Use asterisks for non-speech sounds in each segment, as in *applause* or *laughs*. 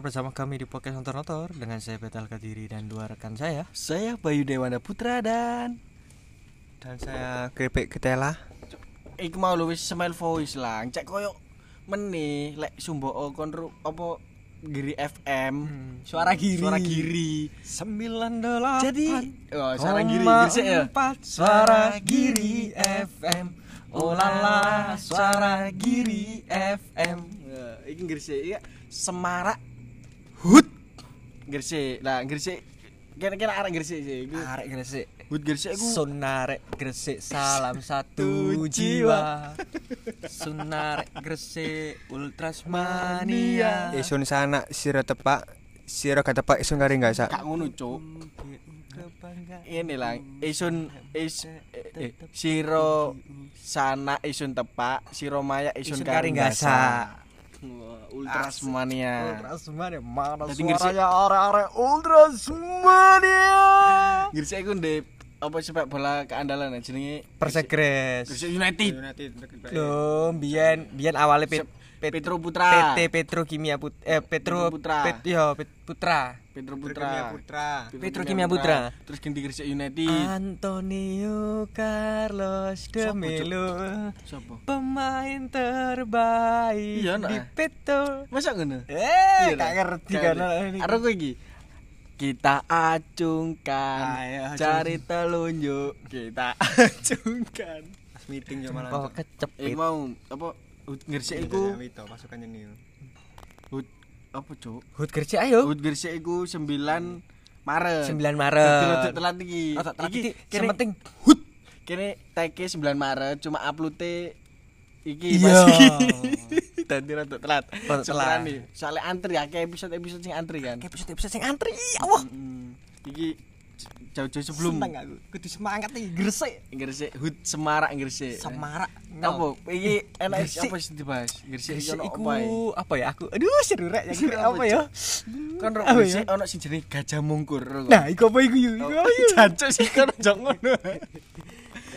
Bersama kami di podcast Nonton Notor dengan saya Betal Kadiri dan dua rekan saya. Saya Bayu Dewanda Putra dan dan saya Kripik Ketela. Iku mau lu wis smile voice lah Cek koyo meneh lek sumbo kon apa Giri FM Suara Giri. Suara Giri. Sembilan delapan. Jadi oh, suara Giri Giri ya? Suara Giri FM Oh lala Suara Giri FM Ya, Iki Gresik iya. Semarak Gresik. Lah Gresik Kira-kira arek Gresik sih. Iku. Arek Gresik. Hut Gresik iku Sunarek Gresik salam *laughs* satu jiwa. Sunarek Gresik Ultras Mania isun sana siro tepak siro gak tepak isun kari gak sak Kak ngono cuk. Ini lah isun is eh, eh, siro sana isun tepak siro maya isun, Isun karinggasa Karinggasa. Wah, ultras mania Ultras Mania mana Jadi suaranya? Arek-arek Ultras Mania Gresik iku ndek apa sepak bola keandalan jenenge Persegres Gresik United. Loh, biyen biyen awalnya Pet, Pet, Petro Putra. PT Petro Kimia Put eh Petro Petro Putra. Pet, yo, Pet, Putra. Petro Putra. Putra. Petro Kimia Putra. terus ganti Gresik United. Antonio Carlos de? Melo pemain terbaik Iya, di Petro. Masa ngono? Eh Iya, gak nak. ngerti kan kowe iki. Kita acungkan Ayo, acung. cari telunjuk. Kita *laughs* acungkan. meeting malah oh kecepit Eh mau apa Hut Gresik iku itu pasukan jenil Hut apa cuk? Hut kerja ayo Hut Gresik iku 9 Maret. 9 Dadi Maret rada telat iki. Oh, telat Iki Sing penting hut. Kene tag 9 Maret cuma upload iki Iya. *laughs* Dadi rada telat. Telat. Soalnya antri ya, kayak episode-episode sing antri kan. episode episode sing antri ya Allah Iki jauh-jauh sebelum Seneng aku kudu semangat nih Gresik Gresik Hut Semarak Gresik. Semarak Apa? Iki enak apa sih dibahas? Gresik iki ono iku apa ya? apa ya aku aduh seru rek ya apa, ya Kan ro Apa Gresik ya? ono sing jenenge Gajah Mungkur. nah iku apa iku iku Oh, Jancuk sih kan ojo ngono. *laughs*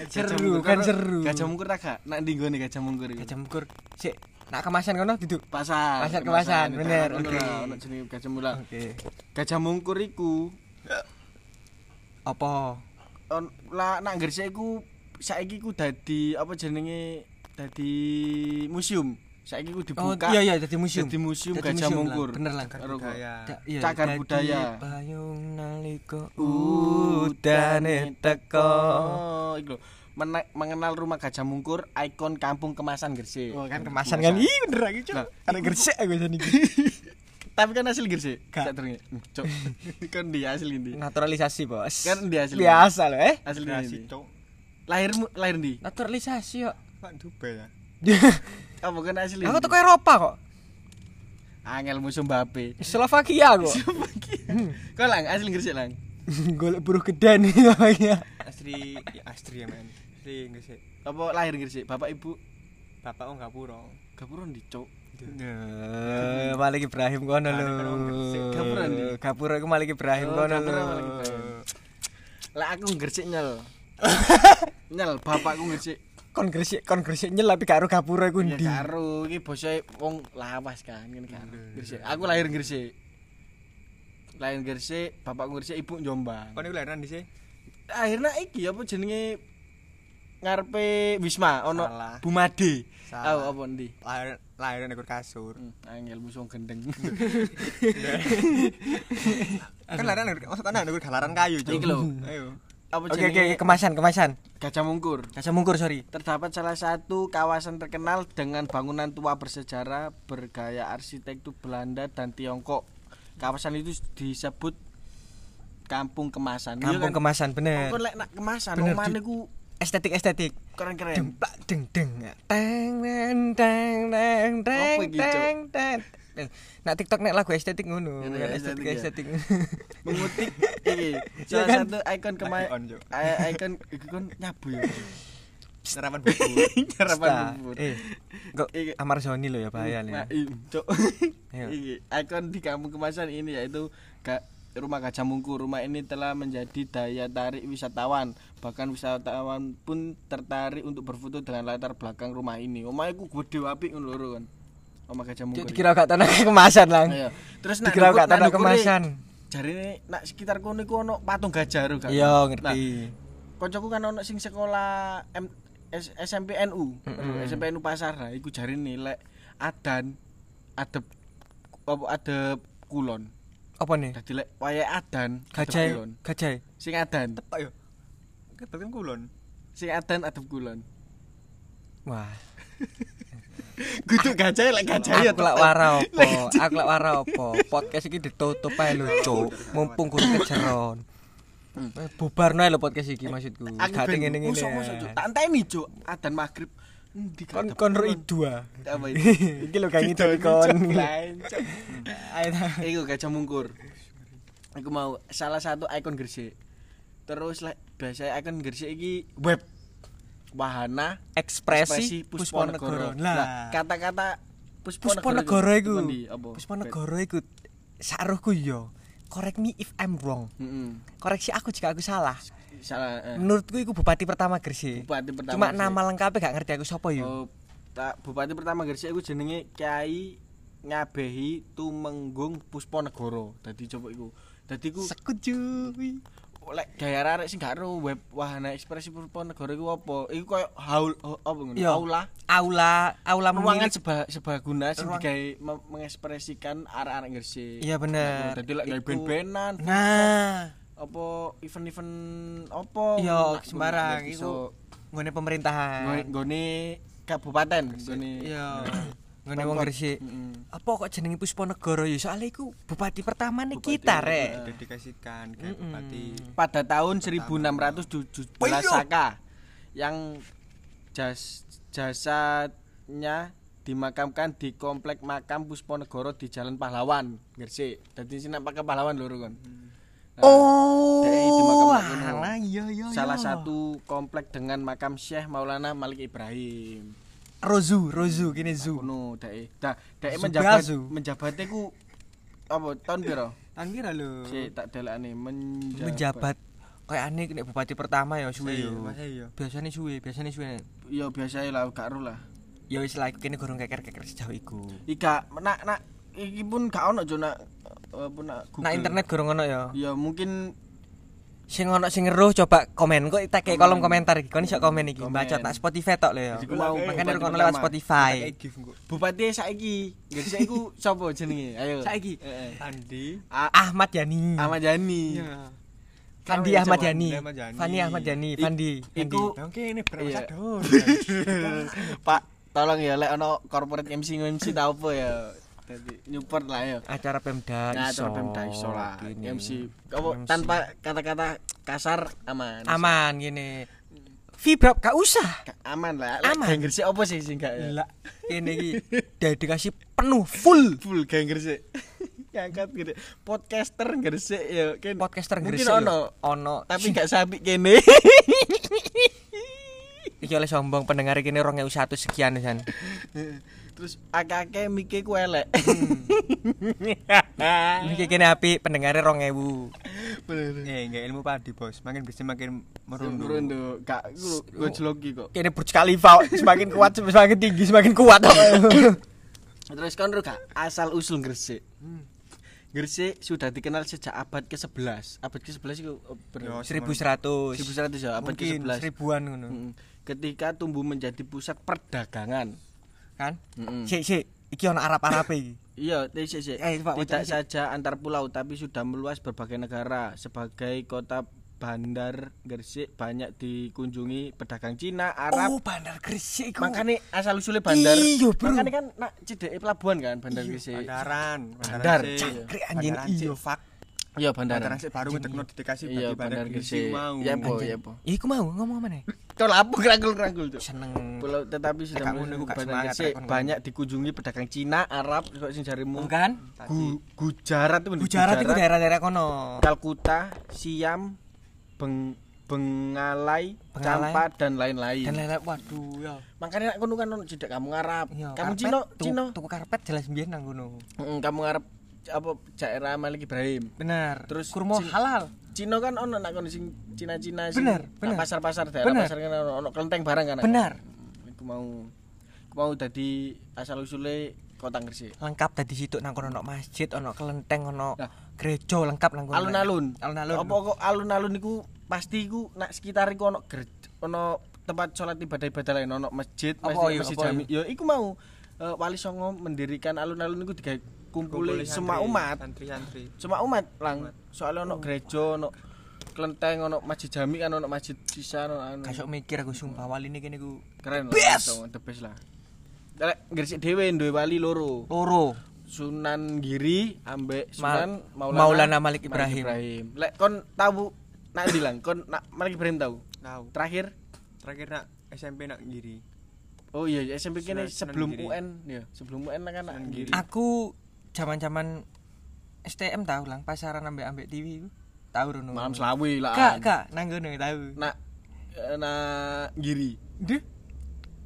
Seru, kan ro. seru. Gajah Mungkur tak gak? Nak ndi nggone Gajah Mungkur? Gajah mungkur sik nak kemasan kono duduk Pasar. Pasar kemasan, bener, oke. Ono jenenge Gajah Mula. oke Gajah Mungkur iku apa lah nak Gresik iku saiki ku dadi apa jenenge dadi museum. Saiki ku oh dibuka. iya iya dadi museum Dadi museum Dadi Gajah Mungkur. Bener Karo kok. budaya iya, Cagar budaya. payung nalika Udane teko Oh, iku. Mena- mengenal rumah Gajah Mungkur, ikon kampung kemasan Gresik. Oh kan kemasan kan ih bener lagi cuk Lah, ada Gresik aku jane *laughs* Tapi kan asli Gresik. Gak. Gak terus. Cok. kan dia asli ndi? naturalisasi bos Kan dia asli. biasa loh eh Asli Gresik ndi? cok Lahirmu lahir ndi? naturalisasi kok Pak Dubai ya *laughs* Apa kan asli? aku ndi? teko Eropa kok Angel musuh Mbappe. Slovakia kok Kau lang asli Gresik lang. *laughs* golek buruh geden ya asli ya asli ya men asli Gresik Apa lahir Gresik? Bapak ibu bapak oh Gapuro Gapuro ndi, Cok? Eh, Malik Ibrahim kono lho. Gapura ndi? Gapura iku Malik Ibrahim Oh, kono lho. Lah aku Gresik nyel. *laughs* nyel bapakku Gresik. Kon Gresik, kon Gresik nyel tapi karo Gapura iku ndi? karo iki bose wong lawas kan ngene kan. Gresik. Aku lahir Gresik. Lahir Gresik, bapakku Gresik, ibu Jombang. kon iku lahiran di sini Akhirnya iki apa jenenge ngarepe Wisma ono. Bumade. Tahu apa ndi? lahir lahiran di kasur Hmm, angel musuh gendeng. *laughs* *laughs* kan lahiran maksud kan ada galaran kayu cok Iki lho. ayo Oke oke kemasan kemasan. Gajah Mungkur. Gajah mungkur sorry. Terdapat salah satu kawasan terkenal dengan bangunan tua bersejarah bergaya arsitektur Belanda dan Tiongkok. Kawasan itu disebut Kampung Kemasan. Kampung kan? kemasan bener. Kok lek nak kemasan, Bener, omane ku Estetik estetik. keren-keren. Demplak deng deng. Teng teng teng teng teng Cok? teng teng. Nah TikTok nek lagu estetik ngono, Ya, kan ya, estetik estetik ya. *laughs* Mengutik iki Iya *laughs* salah kan? satu ikon Cok. Ikon iki kon nyabu ya. sarapan bubur *laughs* Sta. bubur. Eh, kok. Amar Zoni lo ya bahaya Nah, nih. iya, Cok. Ayo. Iki ikon di Kampung Kemasan ini yaitu ga, Rumah Gajah Mungkur. Rumah ini telah menjadi daya tarik wisatawan. Bahkan wisatawan pun tertarik untuk berfoto dengan latar belakang rumah ini. Omah iku gede apik ngono lho kan. Omah Gajah Cuk, Mungkur. dikira gak tanah kemasan lang. Iya. Terus nak Dikira gak tanah kemasan. Jarine nak sekitar kono iku ono patung gajah ro gak. Iya, Nah, ngerti. Koncoku kan ono sing sekolah M S SMP NU, Mm-mm. SMP NU Pasar. Nah, iku jarine lek adan adep apa adep kulon. Apa nih? Dadi lek wayahe adan Gajah, kulon. gajah. Sing adan, Tepak yo. Keteken kulon. sing adan adep kulon. Wah, *laughs* Kudu gajah lek gajah ya lak wara opo? Aku lak wara opo? Podcast iki ditutup ae lho, Cuk. Mumpung guru kejeron. Eh, Bubar ae lho podcast iki maksudku. Gak ngene-ngene. Cuk. Tak enteni, Cuk. Adan maghrib. Kon kon ro ah. Apa itu? Iki lho kayak gitu kon. Ayo. Iku gajah mungkur. Iku mau salah satu ikon Gresik. Terus lek biasa ikon Gresik iki web wahana Ekspresi Pusponegoro. Pusponegoro. Lah, kata-kata Pusponegoro iku. Pusponegoro iku saruhku yo. Correct me if I'm wrong. Heeh. Koreksi aku jika aku salah. Salah. eh. Menurutku iku bupati pertama Gresik. Bupati pertama. Cuma Gresik. nama lengkapnya gak ngerti aku sapa yo. Oh, tak bupati pertama Gresik iku jenenge Kyai Ngabehi Tumenggung Pusponegoro. Dadi coba iku. Dadi iku Sekuju. lek gaya arek sing gak ero web wahana ekspresi Pusponegoro iku apa? Iku koyo haul oh, apa ngono? Aula. Aula, aula ruangan seba sebaguna sing digawe me- mengekspresikan arek-arek Gresik. Iya bener. Dadi lek gawe band-bandan Nah, apa event-event apa nak- sembarang, iku. nggone pemerintahan. nggone- nggone kabupaten nggone. *laughs* Ngene Pemkot. wong Gresik. Heeh. Apa kok jenenge Pusponegoro ya? Soalnya iku bupati pertama nih kita. Rek. Dedikasikan ke bupati. pada tahun 1617 Oh, iya. Saka yang jas jasadnya dimakamkan di komplek makam Pusponegoro di Jalan Pahlawan Gresik. Dadi sing nak pakai pahlawan lho kan. Nah, Oh, di makam alah, iya iya. salah iya. satu komplek dengan makam Syekh Maulana Malik Ibrahim. Rozu, Rozu kene zu. Dek. Nah, dek Zubazu. menjabat menjabatnya ku apa tahun piro? Tangira lho. Si tak delokane menjabat. Menjabat kayak aneh nek bupati pertama ya suwe yo. Biasane suwe, biasane suwe. Ya biasa lah gak ero lah. Ya wis lah kene gorong keker-keker sejauh iku. Ika nak nak iki pun gak ono jo nak apa nak Google. Nah internet gorong ono ya. Ya mungkin Sing ono sing ngeruh coba komen kok tak kayak kolom Komen. komentar iki. Kon iso komen iki. Bacot nak Spotify tok lho ya. Mau rungokno pertama. lewat Spotify. Bupati saiki. Gresik iku sapa jenenge? Ayo. Saiki? Heeh. Andi. A- Ahmad Yani. Ahmad Yani. Fandi Ahmad Yani. Fandi Ahmad Yani. Fandi iku kene berapa Iya. sadon. *laughs* Pak, tolong ya lek ono corporate MC MC ta apa ya. Nyupport lah ya. acara Pemda Nah, iso. acara Pemda iso lah. Gini. MC MC. tanpa kata-kata kasar aman. aman gini. Vibra gak usah. Aman lah. Aman. geng Gresik apa sih sing gak ya? Lah, ini iki dedikasi penuh full full geng Gresik. *laughs* Ngangkat gede. Podcaster Gresik ya kan. podcaster Mungkin Gresik. ono. Ono. Tapi gak sapi kene. iki oleh sombong pendengar iki 2001 sekian san. *laughs* Terus akeh-akeh mike ku elek. *laughs* Iki kene api pendengare 2000. Bener. Eh, enggak ilmu padi, Bos. Makin bisa makin merunduk. Merunduk. Gak ku gojloki kok. Kene Burj Khalifa semakin kuat semakin tinggi semakin kuat. *laughs* Terus kan gak asal usul Gresik. Gresik sudah dikenal sejak abad ke-11. Abad ke-11 itu berapa? Yo, 1100. 1100 ya, abad Mungkin ke-11. seribuan ngono. Ketika tumbuh menjadi pusat perdagangan. Kan? Sik sik iki ono Arab-Arab iki. *laughs* Iya, sik, sik. Eh, tidak saja antar pulau tapi sudah meluas berbagai negara. Sebagai kota bandar Gresik banyak dikunjungi pedagang Cina, Arab. Oh, Bandar Gresik iku. Makanya asal usulnya bandar. Iya, bro. Makanya kan nak cedek pelabuhan kan bandar Gresik. Bandaran, Bandar. Gresik. Cangkrik, anjing, Bandaran iya. Gresik, fuck. Iya bandar. Bandaran sik baru ngedekno dedikasi Iya bagi bandar Gresik Gresik. mau. Ya po, Anjing. ya po. Ya iku mau ngomong mana? Kau lapu kerangkul-kerangkul tuh. Seneng. Pulau tetapi sudah Gresik rekon, banyak dikunjungi pedagang Cina, Arab, kok sing jarimu. Kan? Gu, Gujarat itu Gujarat itu daerah-daerah kono. Kalkuta, Siam, Beng Bengalai, Bengalai. Campa dan lain-lain. Dan lain-lain waduh ya. Makanya nak kono kan ono cedek kamu ngarap. Iya, kamu karpet, Cino, tuku- karpet jelas mbiyen nang kono. Heeh, kamu ngarap apa daerah Malik Ibrahim. Bener. Terus kurma halal. Cino kan ono nak kono sing Cina-Cina sing Bener, nak bener. pasar-pasar daerah Bener. pasar kan ono, kelenteng barang kan. Bener. Iku mau mau dadi asal usule kota Gresik. lengkap tadi situ nang kono ono masjid ono kelenteng ono Nah. gereja lengkap nang kono Alun-alun. alun-alun Apa kok alun-alun iku pasti iku nak sekitar iku ono gereja, ono tempat sholat ibadah ibadah lain ono masjid, masjid, iya, masjid apa jami. Ya iku mau eh, Wali Songo mendirikan alun-alun iku digawe kumpule semua umat, Santri-santri. semua umat lang. Soalnya ono gereja, ono kelenteng, ono masjid jami kan ono masjid sisa ono anu. kasok mikir aku sumpah wali ini kene ku Keren lah, the best lah. Lek Gresik dhewe duwe wali loro. loro Sunan Giri ambek Ma- Sunan Maulana, Maulana Malik Ibrahim. Lek kon tahu nak bilang kon nak Malik Ibrahim tahu. Tahu. Terakhir Terakhir nak SMP nak giri. Oh iya SMP kene Sunan sebelum. UN ya, sebelum UN kan nak Giri. aku zaman-zaman STM tahu lang pasaran ambek ambek TV tahu rono Malam Selawi lah. kak kak nang ngono tahu Nak eh, nak Giri. Deh.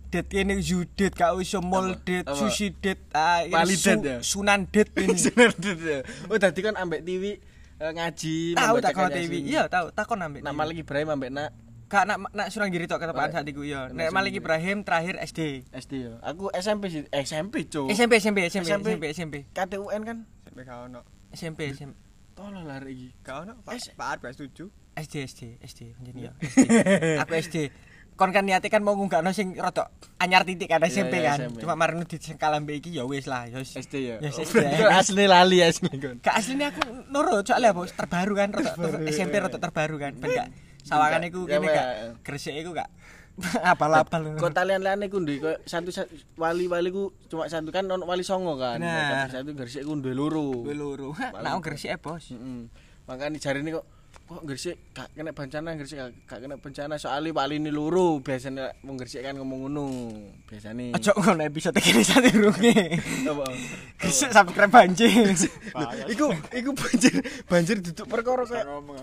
Det kene Zudet kak iso mall det, Apa? sushi det, ah, su- ya? Sunan det *laughs* ini. Sunan Giri. Oh tadi kan ambek TV eh, ngaji tahu tak TV. Iya, tahu. Takon ambek. TV. Malik Ibrahim ambek nak Kak nak nak Sunan Giri tok ketepaan saat iku iya. nek Malik Ibrahim terakhir SD. SD ya. Aku SMP sih, eh, SMP cuk. SMP SMP SMP SMP. SMP SMP KTUN kan SMP kau ono. SMP SMP tolol lah iki. Kau ono Pak Arba setuju. SD SD SD ya SD. Aku SD. Kon kan niate kan mau ngunggakno sing rada anyar titik kan SMP kan. Cuma marino disengkal ambek iki ya wis lah, ya wis. SD ya. Yes, Oh, SD. asli lali asli kon. Gak aslinya aku nurut soalnya apa terbaru kan rada SMP rada terbaru kan. Ben gak sawangan iku kene gak gresik iku gak *laughs* apal-apal. Kota lian-lian iku ndek koyo satu sa- wali-wali ku cuma satu kan ono wali songo kan. Nah. Satu Gresik ku duwe loro. Gue loro. *laughs* Nah, aku gresik e, Bos. Heeh. Makane jarine kok kok Gresik gak kena bencana Gresik gak, gak kena bencana soalnya wali ini loro biasanya wong Gresik kan ngomong ngono biasane. Ojo ngono episode kene sate runge. Apa? Gresik sampe keren banjir. iku iku banjir banjir duduk perkara ngomong.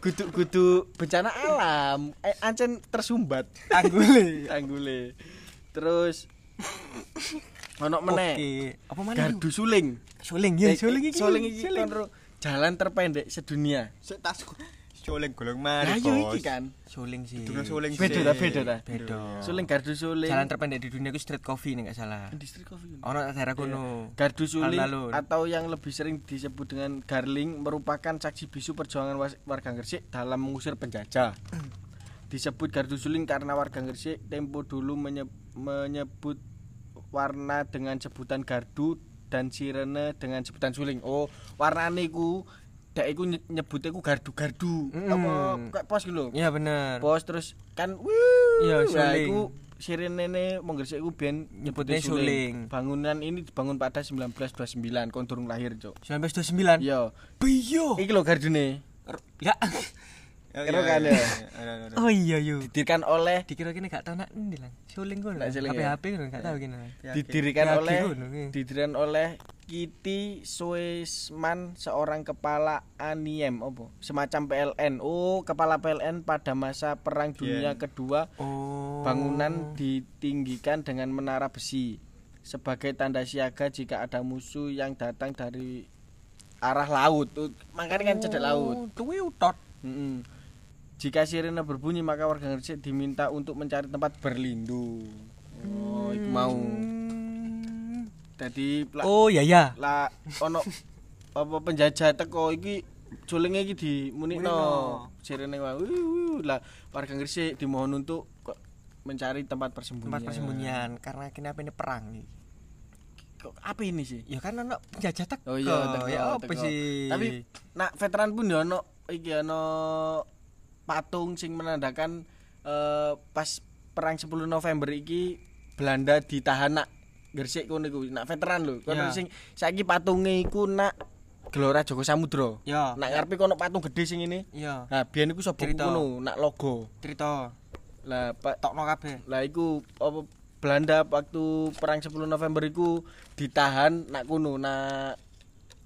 kudu-kudu bencana alam eh, ancen tersumbat Tanggule. *laughs* tanggule terus ono meneh Oke. Apa mana? gardu suling Suling ya, Eh, suling eh, iki. suling iki ro- jalan terpendek sedunia Sik tas Suling golong mari. yo Bos. iki kan Suling sih. Duduk suling beda sih. ta beda ta Beda. suling gardu suling Jalan terpendek di dunia itu street coffee nih gak salah. industri coffee Ono daerah kono. Gardu suling Alun-alun. atau yang lebih sering disebut dengan garling merupakan saksi bisu perjuangan warga Gresik dalam mengusir penjajah. *clears throat* Disebut gardu suling karena warga Gresik tempo dulu menye- menyebut warna dengan sebutan gardu dan sirene dengan sebutan suling. Oh, warnane iku dek iku nye- nyebutnya iku gardu-gardu. Mm. Apa kayak pos gitu lho. Iya bener. Pos terus kan wuh, Iya, nah, suling. iku sirenene wong Gresik iku ben nyebutnya suling. suling. Bangunan ini dibangun pada 1929, kon durung lahir, Cuk. 1929. Iya. Biyo. Iki lho gardune. Ya. *laughs* Oh, Kira iya, kan iya, ya? iya. Oh iya yo. Didirikan oleh Dikira kene gak tau nak ndi lah. Suling suling HP ya? HP kono gak tau kene. didirikan oleh iya. didirikan oleh Kitty Suesman seorang kepala ANIM apa semacam PLN oh kepala PLN pada masa perang dunia Iya. kedua Oh. bangunan ditinggikan dengan menara besi sebagai tanda siaga jika ada musuh yang datang dari arah laut makanya kan cedek laut Kuwi utot. Mm-mm. Jika sirene berbunyi maka warga Gresik diminta untuk mencari tempat berlindung. Oh, iku mau. Dadi Oh iya ya. la ono apa penjajah teko iki julinge iki dimunikno. Sirene wae. Lah warga Gresik dimohon untuk mencari tempat persembunyian. Tempat persembunyian karena kene apa ini perang nih. Kok apa ini sih? Ya kan ono penjajah teko. Oh iya, teko, ya apa sih? Tapi nak veteran pun ya ono iki ono patung sing menandakan eh, pas perang 10 November iki Belanda ditahan nak Gresik kono iku nak veteran lho. Kono sing saiki patunge iku nak Gelora Joko Samudra. ya. Nak ngarepe kono patung gede sing ini. Iya. Nah, biyen iku sapa kono nak logo. Cerita Lah, Pak tokno kabeh. lah iku apa Belanda waktu perang 10 November iku ditahan nak kuno nak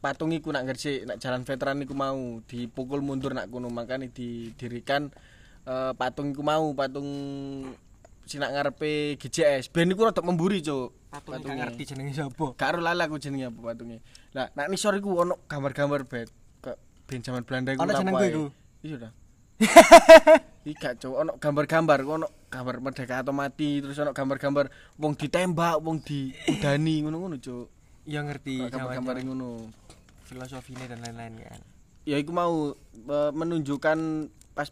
patung iku nak Gresik nak jalan veteran iku mau dipukul mundur nak kuno makanya didirikan eh, patung iku mau patung sinak ngarepe GJS ben iku rada memburi cuk Patung gak ngerti jenenge sapa. gak ero lali aku jenenge apa patungnya lah nak nisor iku ono gambar-gambar bet kok ben zaman Belanda iku Ono ae. iku? iya dah Iki gak cuk, ono gambar-gambar, ono gambar merdeka atau mati, terus ono gambar-gambar wong ditembak, wong diudani ngono-ngono cuk. Ya ngerti Gambar-gambar ngono. Filosofinya dan lain-lain kan. Ya iku mau eh, menunjukkan pas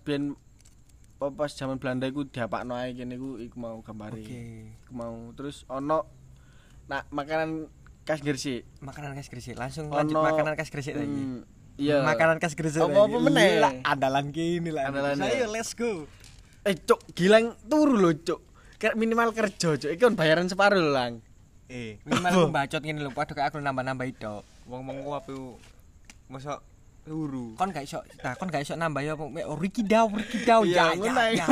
apa, pas zaman Belanda iku diapakno ae kene iku iku mau gambare. Oke. Iku mau terus ono nak makanan khas Gresik. Makanan khas Gresik. Langsung Ono- lanjut makanan khas Gresik lagi. Hmm, Iya. Makanan khas Gresik. Apa-apa lagi. meneh? Lah, andalan kini lah. Andalan Ayo let's go. Eh cuk, gilang turu lho cuk. Kayak minimal kerja cuk. Iki kan bayaran separuh lho, Lang. Eh, *laughs* Minimal aku bacot ngene lho, padha kayak aku nambah-nambah itu. Wong-wong ku apa masa turu. Kon gak iso, nah kon gak iso nambah ya oh, Ricky Daw, Ricky Daw ya ya.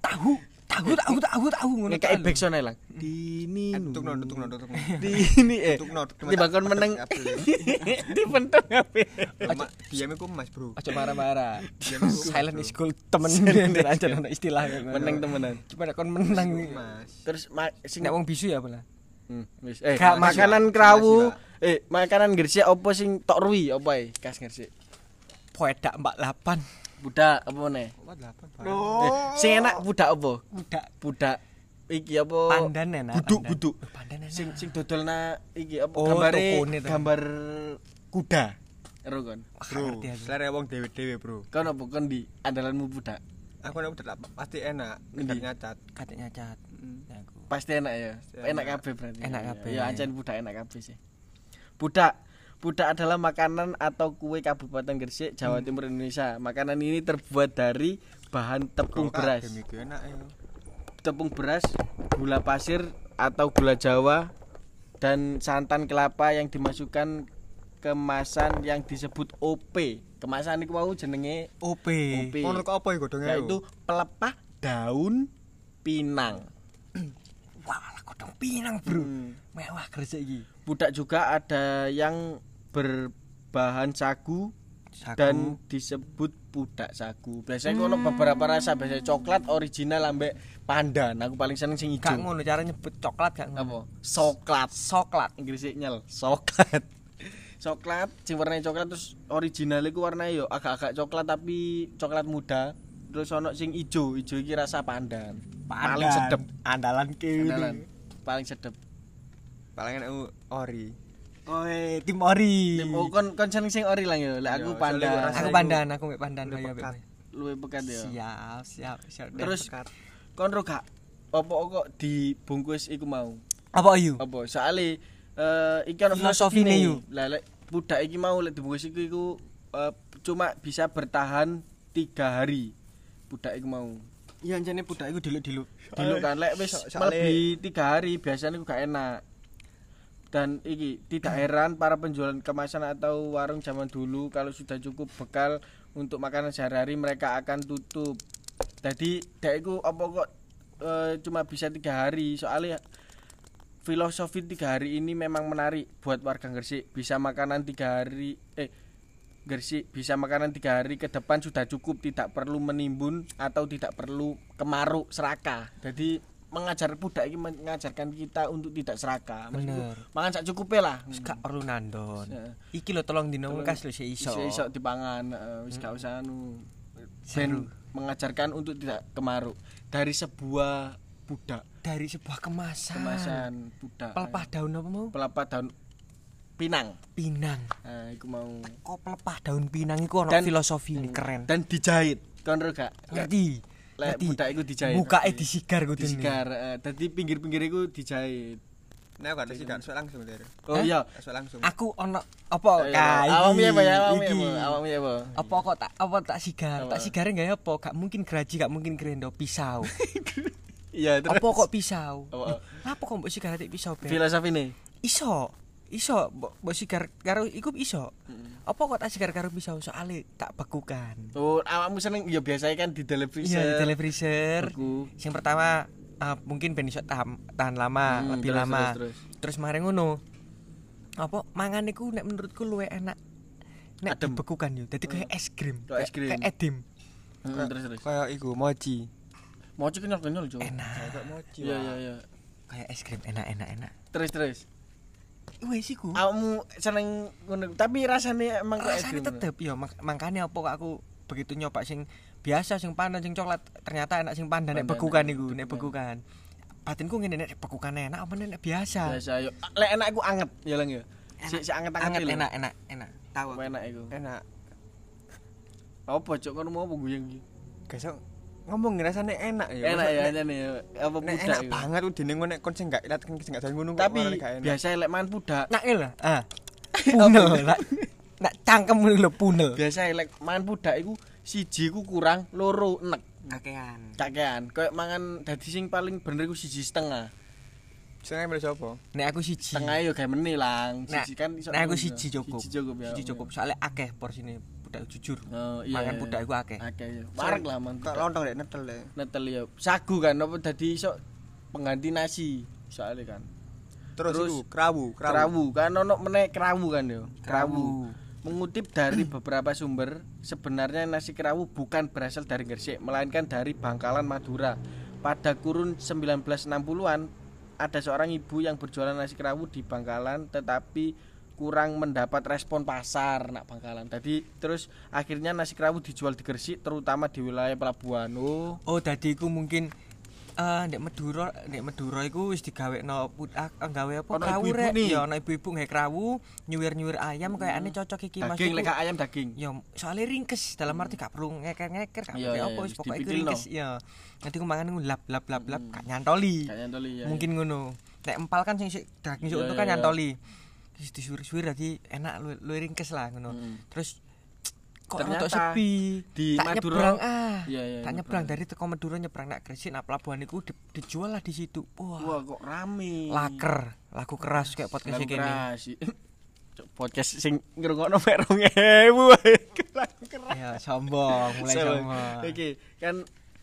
Tahu, tahu, tahu, tahu, tahu ngono. Ngekek kan. backsound ae, Lang. Dini. Tutuk no, tutuk no, tutuk no. Dini eh. Tutuk no. Tiba kon meneng. Dipentung apa? Diam iku Mas, Bro. Aja marah-marah. Silent is gold temen aja ana istilah Meneng temenan. Cuma kon menang Mas. Terus sing nek wong bisu ya apa lah. Hmm, wis. Eh, makanan krawu. Eh, makanan Gresik apa sing tok ruwi apa ae? Khas Gresik. Poedak 48. Budak apa meneh? What 8, Pak? Eh, sing enak budak apa? Budak Budak iki apa? pandan enak. Buduk, pandan. buduk. Pandan enak. Sing sing dodolna iki apa Oh, gambare tokone to. gambar kuda. Ero kon. Bro, selera wong dewe-dewe, Bro. Kon apa kon di andalanmu budak? Aku nek udah pasti enak, Ngendi? ngendi nyacat. Katanya cat. Aku. Pasti enak ya. Pasti Enak enak. kabeh berarti. Enak kabeh. Ya ancen budak enak kabeh sih. Budak Budak adalah makanan atau kue Kabupaten Gresik, Jawa Timur Indonesia. Makanan ini terbuat dari bahan tepung beras. Kabeh iku enak ya. Tepung beras, gula pasir atau gula Jawa dan santan kelapa yang dimasukkan kemasan yang disebut OP. Kemasan itu mau jenenge OP. OP. Kok apa iku godhonge? Yaitu pelepah daun pinang. *clears throat* Wah, kodong pinang, Bro. Hmm. Mewah Gresik iki. Budak juga ada yang berbahan sagu, Sagu. dan disebut budak sagu. Biasanya ono beberapa rasa, biasanya coklat original ambek pandan. Aku paling seneng sing gak ijo. ngono cara nyebut coklat gak ngono. Apa? Soklat. Soklat. Inggrisnya nyel. Soklat. *laughs* coklat, sing warnanya coklat terus original iku warnanya yo agak-agak coklat tapi coklat muda. Terus ono sing ijo, ijo iki rasa pandan. Paling sedep. Andalan. Andalan. Paling sedep. Paling enak ori. Oi, tim ori. Tim oh, kon kon seneng sing ori lang yo. Lek aku pandan. Aku pandan, aku mek pandan Luwih ayo pekat. Ya. Siap, siap, siap. Terus kon ro gak apa kok dibungkus iku mau? apa ayu? Apa? Soale eh iki ana Filosofine filosofine. yo. Lah lek budak iki mau lek dibungkus iku iku eh, cuma bisa bertahan tiga hari. Budak iku mau. Iya anjane budak iku diluk-diluk. Dulu kan lek wis melebihi tiga hari biasanya iku gak enak. Dan iki tidak heran para penjual kemasan atau warung zaman dulu kalau sudah cukup bekal untuk makanan sehari-hari mereka akan tutup. Jadi dek iku apa kok eh, cuma bisa tiga hari? Soalnya filosofi tiga hari ini memang menarik buat warga Gresik. Bisa makanan tiga hari eh Gresik bisa makanan tiga hari ke depan sudah cukup tidak perlu menimbun atau tidak perlu kemaruk serakah jadi mengajar budak ini mengajarkan kita untuk tidak serakah Bener. mangan sak cukupnya lah Wis gak perlu nandon. Iki lho tolong dino kas sik iso. iso dipangan eh, wis gak usah anu ben mengajarkan untuk tidak kemaruk dari sebuah budak Dari sebuah kemasan. kemasan budak Pelepah daun apa mau? pelepah daun pinang Pinang. nah iku mau Kok pelepah daun pinang iku ono Dan- filosofi ini keren. dan dijahit ro gak Ngerti? Lek budak iku dijahit Bukake disigar kudu. disigar eh, dadi pinggir-pinggir iku dijahit Nah, aku sih gak suwe langsung dari. oh Hah? iya langsung. Aku ono apa kae? awakmu ya ya, awakmu ya awakmu ya Pak. Apa kok tak apa tak sigar? Tak sigare enggak apa? Gak mungkin geraji, gak mungkin grendo pisau. *laughs* iya terus apa kok pisau? Apa? Apa kok mbok sigar atik pisau, Ben? filosofi nih Iso. Iso mbok sigar karo iku iso. Apa kok tak sigar karo pisau soalnya tak bekukan. oh awakmu seneng ya biasanya kan di televisi Iya, di. Beku. Yang pertama ah, mungkin ben iso tahan, tahan lama, Hmm, lebih terus, lama. terus, Terus mari ngono. Apa mangan iku nek menurutku luwe enak. Nek Adem. dibekukan yo. Dadi kayak es krim. Kayak es krim. Kayak edem. Hmm, terus terus Kayak iku mochi. mau kenyal kenyal cuk Enak. Kayak mochi. iya iya iya Kayak es krim enak enak enak. terus terus Wes iku. awakmu seneng ngono tapi rasanya emang Rasane krim tetep yo mak makane apa kok aku begitu nyoba sing biasa sing pandan sing coklat ternyata enak sing pandan nek bekukan iku nek bekukan batinku ngene nek bekukan enak apa nek biasa Biasa yo. Lek enak iku anget ya lang ya. Si si anget anget enak enak enak tahu enak iku? Enak. Apa cok kono mau apa guyang iki? Gesok ngomong rasane enak ya. Enak ya ya. Apa budak enak iku? banget udine ngono nek kon sing gak ilat kan sing gak ngono kok Tapi malah gak enak. biasa lek mangan budak, nak lah *laughs* ah punel nak cangkem lho punel biasa lek mangan budak iku siji ku kurang, loro enek. kakean Kakean, koyo mangan dadi sing paling bener iku siji setengah. Sing milih sapa? nek aku siji Setengah yo gawe meneh lang. Nek- Siji kan iso. nek aku siji cukup Siji cukup ya. siji cukup soalnya akeh porsine budak jujur Oh, iya. mangan budak iku akeh Akeh yo. Wareg lah mangan. Kok lontong dek netel dek. Netel yo. Sagu kan apa dadi iso pengganti nasi soalnya kan. Terus, Terus krawu, krawu. Kerawu kan ono meneh kerawu kan yo. Kerawu. Mengutip dari beberapa sumber, sebenarnya nasi kerawu bukan berasal dari Gresik, melainkan dari Bangkalan Madura. Pada kurun 1960-an, ada seorang ibu yang berjualan nasi kerawu di Bangkalan tetapi kurang mendapat respon pasar nak Bangkalan. Jadi terus akhirnya nasi kerawu dijual di Gresik terutama di wilayah pelabuhan. Oh, oh tadi iku mungkin eh nek Madura nek Madura iku wis digawekno put ah, gawe apa Ono krawu rek ya ono ibu-ibu gawe krawu nyuwir-nyuwir ayam kayakane cocok iki Mas daging lek ayam daging. Ya soalnya ringkes dalam arti gak perlu ngeker-ngeker gak iya, apa wis pokoke ringkes ya. Nanti ku mangan lap lap lap lap gak nyantoli. Kayaknya toli ya. Mungkin ngono. Nek empal kan sing sik daging itu iya, kan nyantoli. Disuwir-suwir dadi enak lu, lu ringkes lah ngono. Mm. Terus kok Ternyata sepi. di tak Madura- nyebrang ah. Iya, iya, tak nyebrang. dari teko Madura nyebrang nak Gresik nak pelabuhan iku di- dijual lah di situ. Wah, Wah, kok rame. laker, laku keras kayak podcast Lagu iki keras. *laughs* Podcast sing ngrungokno mek 2000 wae. *laughs* Lagu keras. Ya, sombong, mulai Sombong. Oke, kan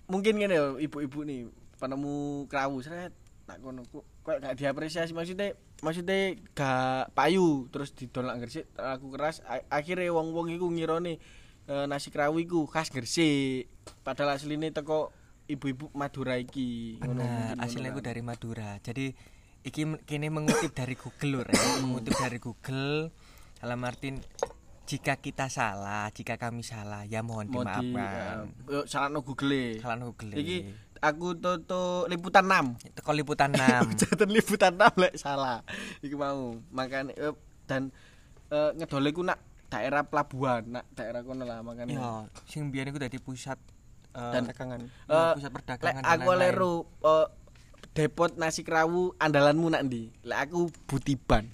mungkin ngene ibu-ibu nih penemu krawu seret kono kok kok gak diapresiasi maksudnya maksudnya gak payu terus didol nak Gresik lagu keras akhirnya wong-wong iku ngirone eh, nasi krawu iku khas Gresik padahal asline teko ibu-ibu Madura iki Benar, aku kan. dari Madura. Jadi iki kini mengutip dari Google lho, Rek. mengutip dari Google dalam artin jika kita salah, jika kami salah, ya mohon mau di dimaafkan. eh, yuk salahno Google Salah Google. iki aku toto liputan 6 teko liputan 6. *laughs* Jatan liputan 6 lek salah. Iku mau. Makane eh, dan eh, ngedole ku nak daerah pelabuhan, nak daerah kono lah makane. ya, sing biyen iku dadi pusat eh, Dan- Dagangan. Eh, pusat Lek perdagangan. dan aku leru eh, depot nasi kerawu andalanmu nak ndi? Lek aku Butiban.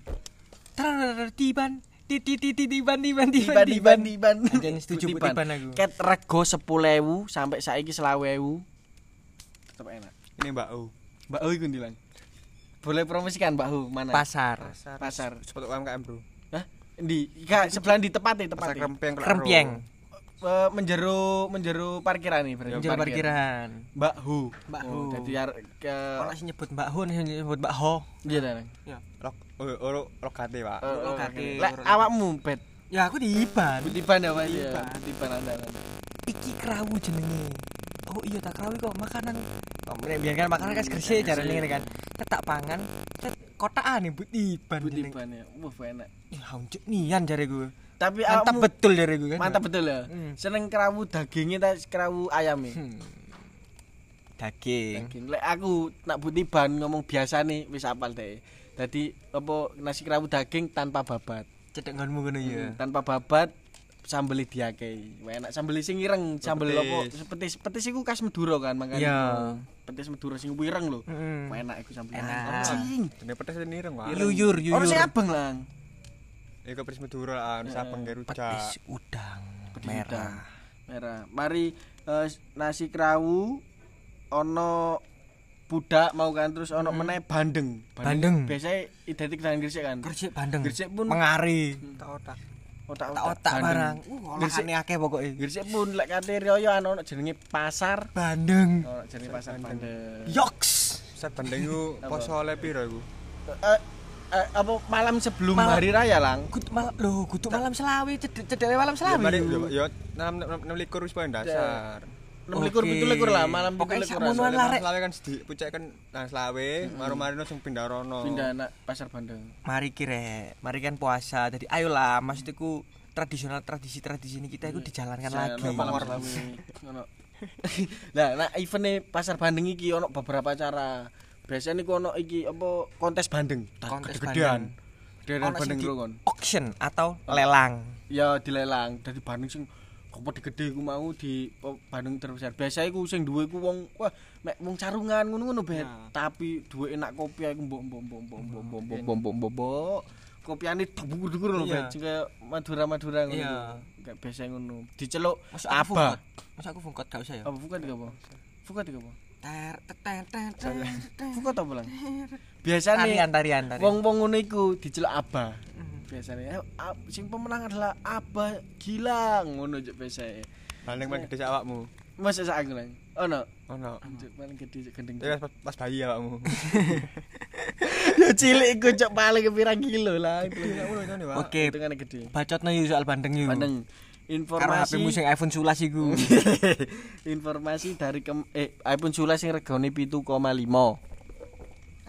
Trrrr, tiban, titi titi tiban tiban Tiban tiban tiban tiban. Anjen setuju Butiban aku. Ket rego 10.000 sampai saiki 20.000. Tetep enak. Ini Mbak U. Mbak Hu iku ndi Lang? Boleh promosikan Mbak Hu mana? Pasar. Pasar. Sepatu UMKM, Bro. Hah? Ndi? Ika sebelah di tepate Pasar tepate. Krempeng. Klaro. Krempieng. Eh, menjero menjero parkiran nih berarti. Parkir. parkiran. Mbak Hu. Mbak Oh, Hu. Dadi ar- ke Ono sing nyebut Mbak Ho, sing nyebut Mbak Ho. Iya ta. Ya. Oh, oh, lokate, Pak. Oh, oh, oh, kaki. Lek awakmu bet. Ya aku di Iban. Butiban ya Pak. Butiban. Butiban andalan. Iki krawu jenenge. Oh iya tak krawu kok makanan. Oh, biyen kan makanan kan gresik jarane ngene kan. Ketak pangan, cet kotakane but Iban jenenge. Butiban ya. Wah, enak. Ya hancur nian jare gue. Tapi Mantap betul jare gue kan. Mantap betul ya. Hmm. Seneng kerawu dagingnya ta kerawu ayam ya. Hmm. Daging. Daging. Lek aku nak butiban ngomong biasa nih wis apal deh. Tadi apa nasi kerawu daging tanpa babat. Cedek ngonmu ngono ya. Hmm, tanpa babat sambel diake. Enak sambel sing ireng, sambel Petis. apa petis. Petis iku khas Madura kan makanya. Iya. Petis Madura sing ireng lho. Wah, enak iku sambel. Enak. Anjing. Dene pedes ini ireng, Pak. Yuyur, yuyur. Ono sing abang lang. Iku pedes Madura, ono sabang kayak rujak. Petis udang Petis merah. udang. Merah. Mari eh, nasi kerawu ono budak mau kan terus ono meneh bandeng. Bandeng. Biasanya identik dengan Gresik kan. Gresik bandeng. Gresik pun mengari. Otak-otak. otak-otak Tak otak bandeng. barang. Uh, olahane akeh pokoke. Gresik pun lek kate Rioyo ono jenenge pasar. Bandeng. Ono jenenge pasar bandeng. Yoks. Set bandeng iku poso oleh piro iku? Eh, eh, apa malam sebelum Malam- hari raya lang? Kudu malam lho, kudu malam selawi, cedek cedek malam Ya selawi. mari yo 6 likur wis poin dasar. 6 likur Oke. 17 likur lah malam Pokoknya 17 likur. sakmonoan lah. Rek. selawe kan sedih pucek kan nang selawe, maru-marino sing pindah rono. Pindah anak pasar bandeng. Mari kire, mari kan puasa. Jadi ayolah maksudku tradisional tradisi-tradisi ini kita itu dijalankan lagi. malam. *laughs* Lah, nah event pasar Bandeng iki ono beberapa acara. Biasanya niku ono iki apa kontes Bandeng. Kontes. Gedean Bandeng di lho kon. auction atau lelang. Ya dilelang dari Bandeng sing apa digede iku mau di apa, Bandeng terbesar. Biasa iku sing duwe iku wong wah mek wong carungan ngono-ngono bet. Tapi duwe enak kopi iku mbok mbok mbok mbok mbok mbok mbok mbok mbok mbok. Kopiane dhuwur-dhuwur lho bet. Kaya Madura-Madura ngono. Iya. Kayak biasa ngono. Diceluk aku apa? Masa aku fungkot gak usah ya? Apa bukan iki apa? Bukan iki apa? Ter ter ter ter. Bukan apa lang? Biasane Tarian tarian tarian. wong-wong ngono iku diceluk Aba. Biasanya eh, ab- sing pemenang adalah Aba Gilang ngono juk biasane. Paling paling gede awakmu. Masa sak aku lang. Ono. Ono. Paling gede juk gendeng. Pas, pas bayi awakmu. *laughs* Yo cilik iku juk paling pirang kilo lah. Oke, Hitungane gede. bacotno yuk soal bandeng yuk. Bandeng. Informasi sing iPhone 11 iku. *laughs* informasi dari kem, eh iPhone 11 sing regane 7,5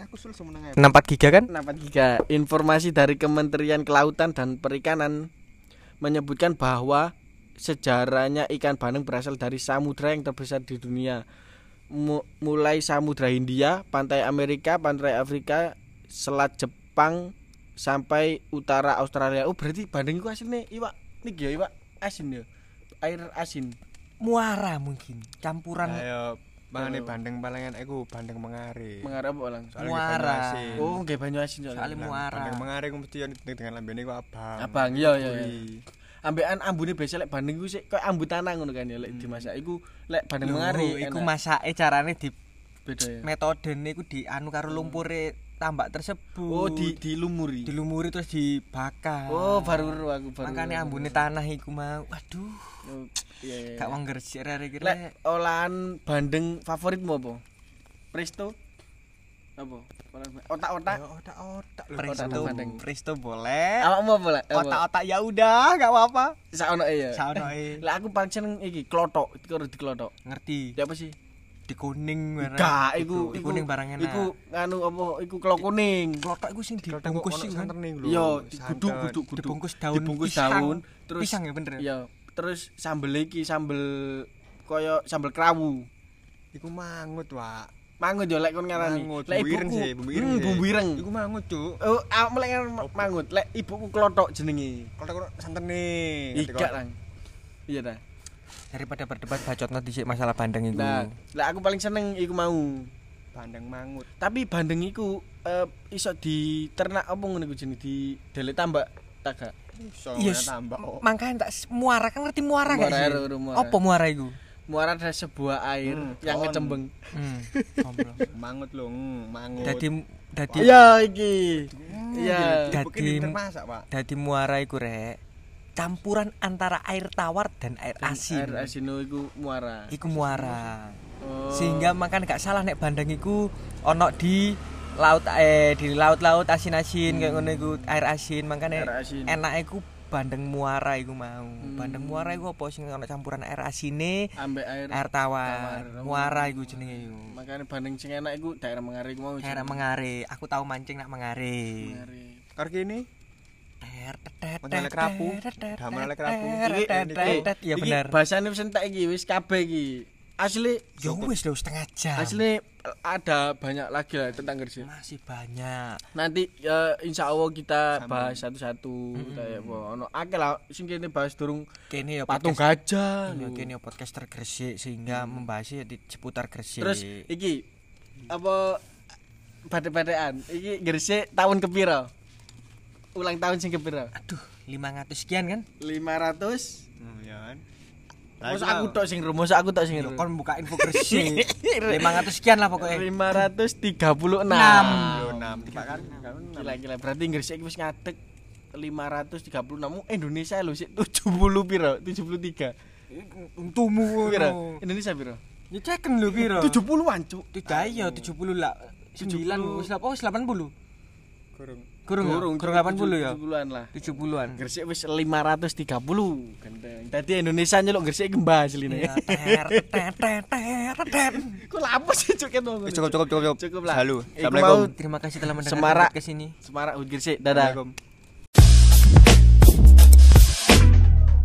Aku sulit semeneng 64 giga kan? 4 giga. Informasi dari Kementerian Kelautan dan Perikanan menyebutkan bahwa sejarahnya ikan bandeng berasal dari samudra yang terbesar di dunia. Mu- mulai Samudra Hindia, pantai Amerika, pantai Afrika, Selat Jepang sampai utara Australia. Oh, berarti bandeng itu aslinya iwak niki ya iwak asin ya. Air asin. Muara mungkin. Campuran Ayo mangane bandeng palingan aku bandeng mengare. Mengarah apa lang? Soalnya Muara. Oh, nggih banyu asin soalnya. Muara. Bandeng mengare ku mesti dengan lambene ku abang. Abang, iya iya. ambekan ambune biasa lek bandeng iku sik koyo ambu tanah ngono kan ya lek dimasak iku lek bandeng Lho, mengari iku masake carane di beda ya metodene iku di anu karo lumpure tambak tersebut. oh di dilumuri dilumuri terus dibakar. oh baru aku baru Makane ambune tanah iku mau. Waduh, Oh, iya iya gak wong gresik iki lek rek. olahan bandeng favoritmu apa presto apa otak-otak otak-otak. Presto, presto boleh. awakmu apa Apa? Otak-otak ya udah, gak apa-apa. sak ono ya Saunoke. lek aku paling seneng iki klotok iki karo diklotok Ngerti. ya apa sih Di kuning barang. gak iku Di iku kuning barang enak. iku nganu apa iku klok kuning klotok iku sing Klotok dibungkus kan. santen lho. Iya, santen. guduk guduk guduk. Dibungkus daun dibungkus pisang. daun, terus Pisang ya bener. Iya, terus sambel iki sambel koyo sambel krawu. Iku mangut, Wak. Mangut yo lek kon ngarani. Mangut, Lek bumbu ireng ibuku bumbu ireng Hmm, sih. bumbu ireng. Iku mangut, Cuk. Oh, awak ngarani mangut. Lek ibuku klotok jenenge. Klotok ono santen. Iga lang. Iya dah. Daripada berdebat bacotno dhisik masalah bandeng iku. Nah, lek aku paling seneng iku mau. Bandeng mangut. Tapi bandeng iku eh, iso diternak apa ngono iku jenenge di delet tambak tak gak? Iso yes. tambah. Oh. Makanya tak muara kan ngerti muara gak sih? muara. Apa muara iku? Muara ada sebuah air Hmm, yang pohon. ngecembeng. Hmm. goblok. *laughs* Mangut lho, mangut. Dadi dadi Iya iki. Iya. Dadi- Dadi termasak, Pak. dadi muara iku rek campuran antara air tawar dan air Dan asin. Air asin iku muara. Iku muara. Oh. Sehingga makan gak salah nek bandeng iku ono di laut eh di laut-laut asin-asin kayak ngono iku air asin makanya Air asin. enak iku bandeng muara iku mau. Bandeng muara iku apa sing ono campuran air asine, ambek air. air tawar. Tawar. Muara iku jenenge iku. Makanya bandeng sing enak iku daerah Mengare iku mau. Daerah Mengare. Aku tahu mancing nak Mengare. Mengare. Karo kene Damel oleh. Iki ya bener. Bahasane wis entek iki wis kabeh iki. Asli Ya wis lho setengah jam. asli ada banyak lagi lah tentang Gresik. masih banyak. Nanti ya, insya Allah kita Sambung. bahas satu-satu kayak apa ono akeh lah sing kene bahas durung Kene ya patung podcast- gajah. Iya, lho. kene ya podcaster Gresik sehingga membahasnya di seputar Gresik. Terus iki apa bade-badean iki Gresik tahun kepiro? Ulang tahun sing kepiro? aduh 500 sekian kan? 500 Hmm, ya kan. Masa aku tok sing ro, masa aku tok sing kon buka info Gresik. 500 sekian lah pokoknya. 536. Yo, enam. Pak kan. Gila-gila berarti Gresik iki wis ngadeg 536 Indonesia lho sik 70 piro? 73. Untumu Piro? Indonesia piro? Ya ceken lho piro? 70-an, Cuk. Tidak ya 70 lah. 9 wis apa wis 80? Kurung kurung-kurung kurung kurang 80 ya? 70-an ya? lah. 70-an Gresik wis puluh. Genteng Tadi Indonesia nyeluk Gresik gembah asline. Ya, *laughs* Kok lapo sih eh, cukup ya Cukup, cukup, cukup Cukup. Lah. Halo, eh, Assalamualaikum. Terima kasih telah mendengarkan Semarak. ke sini Semarak Gresik, dadah. Assalamualaikum.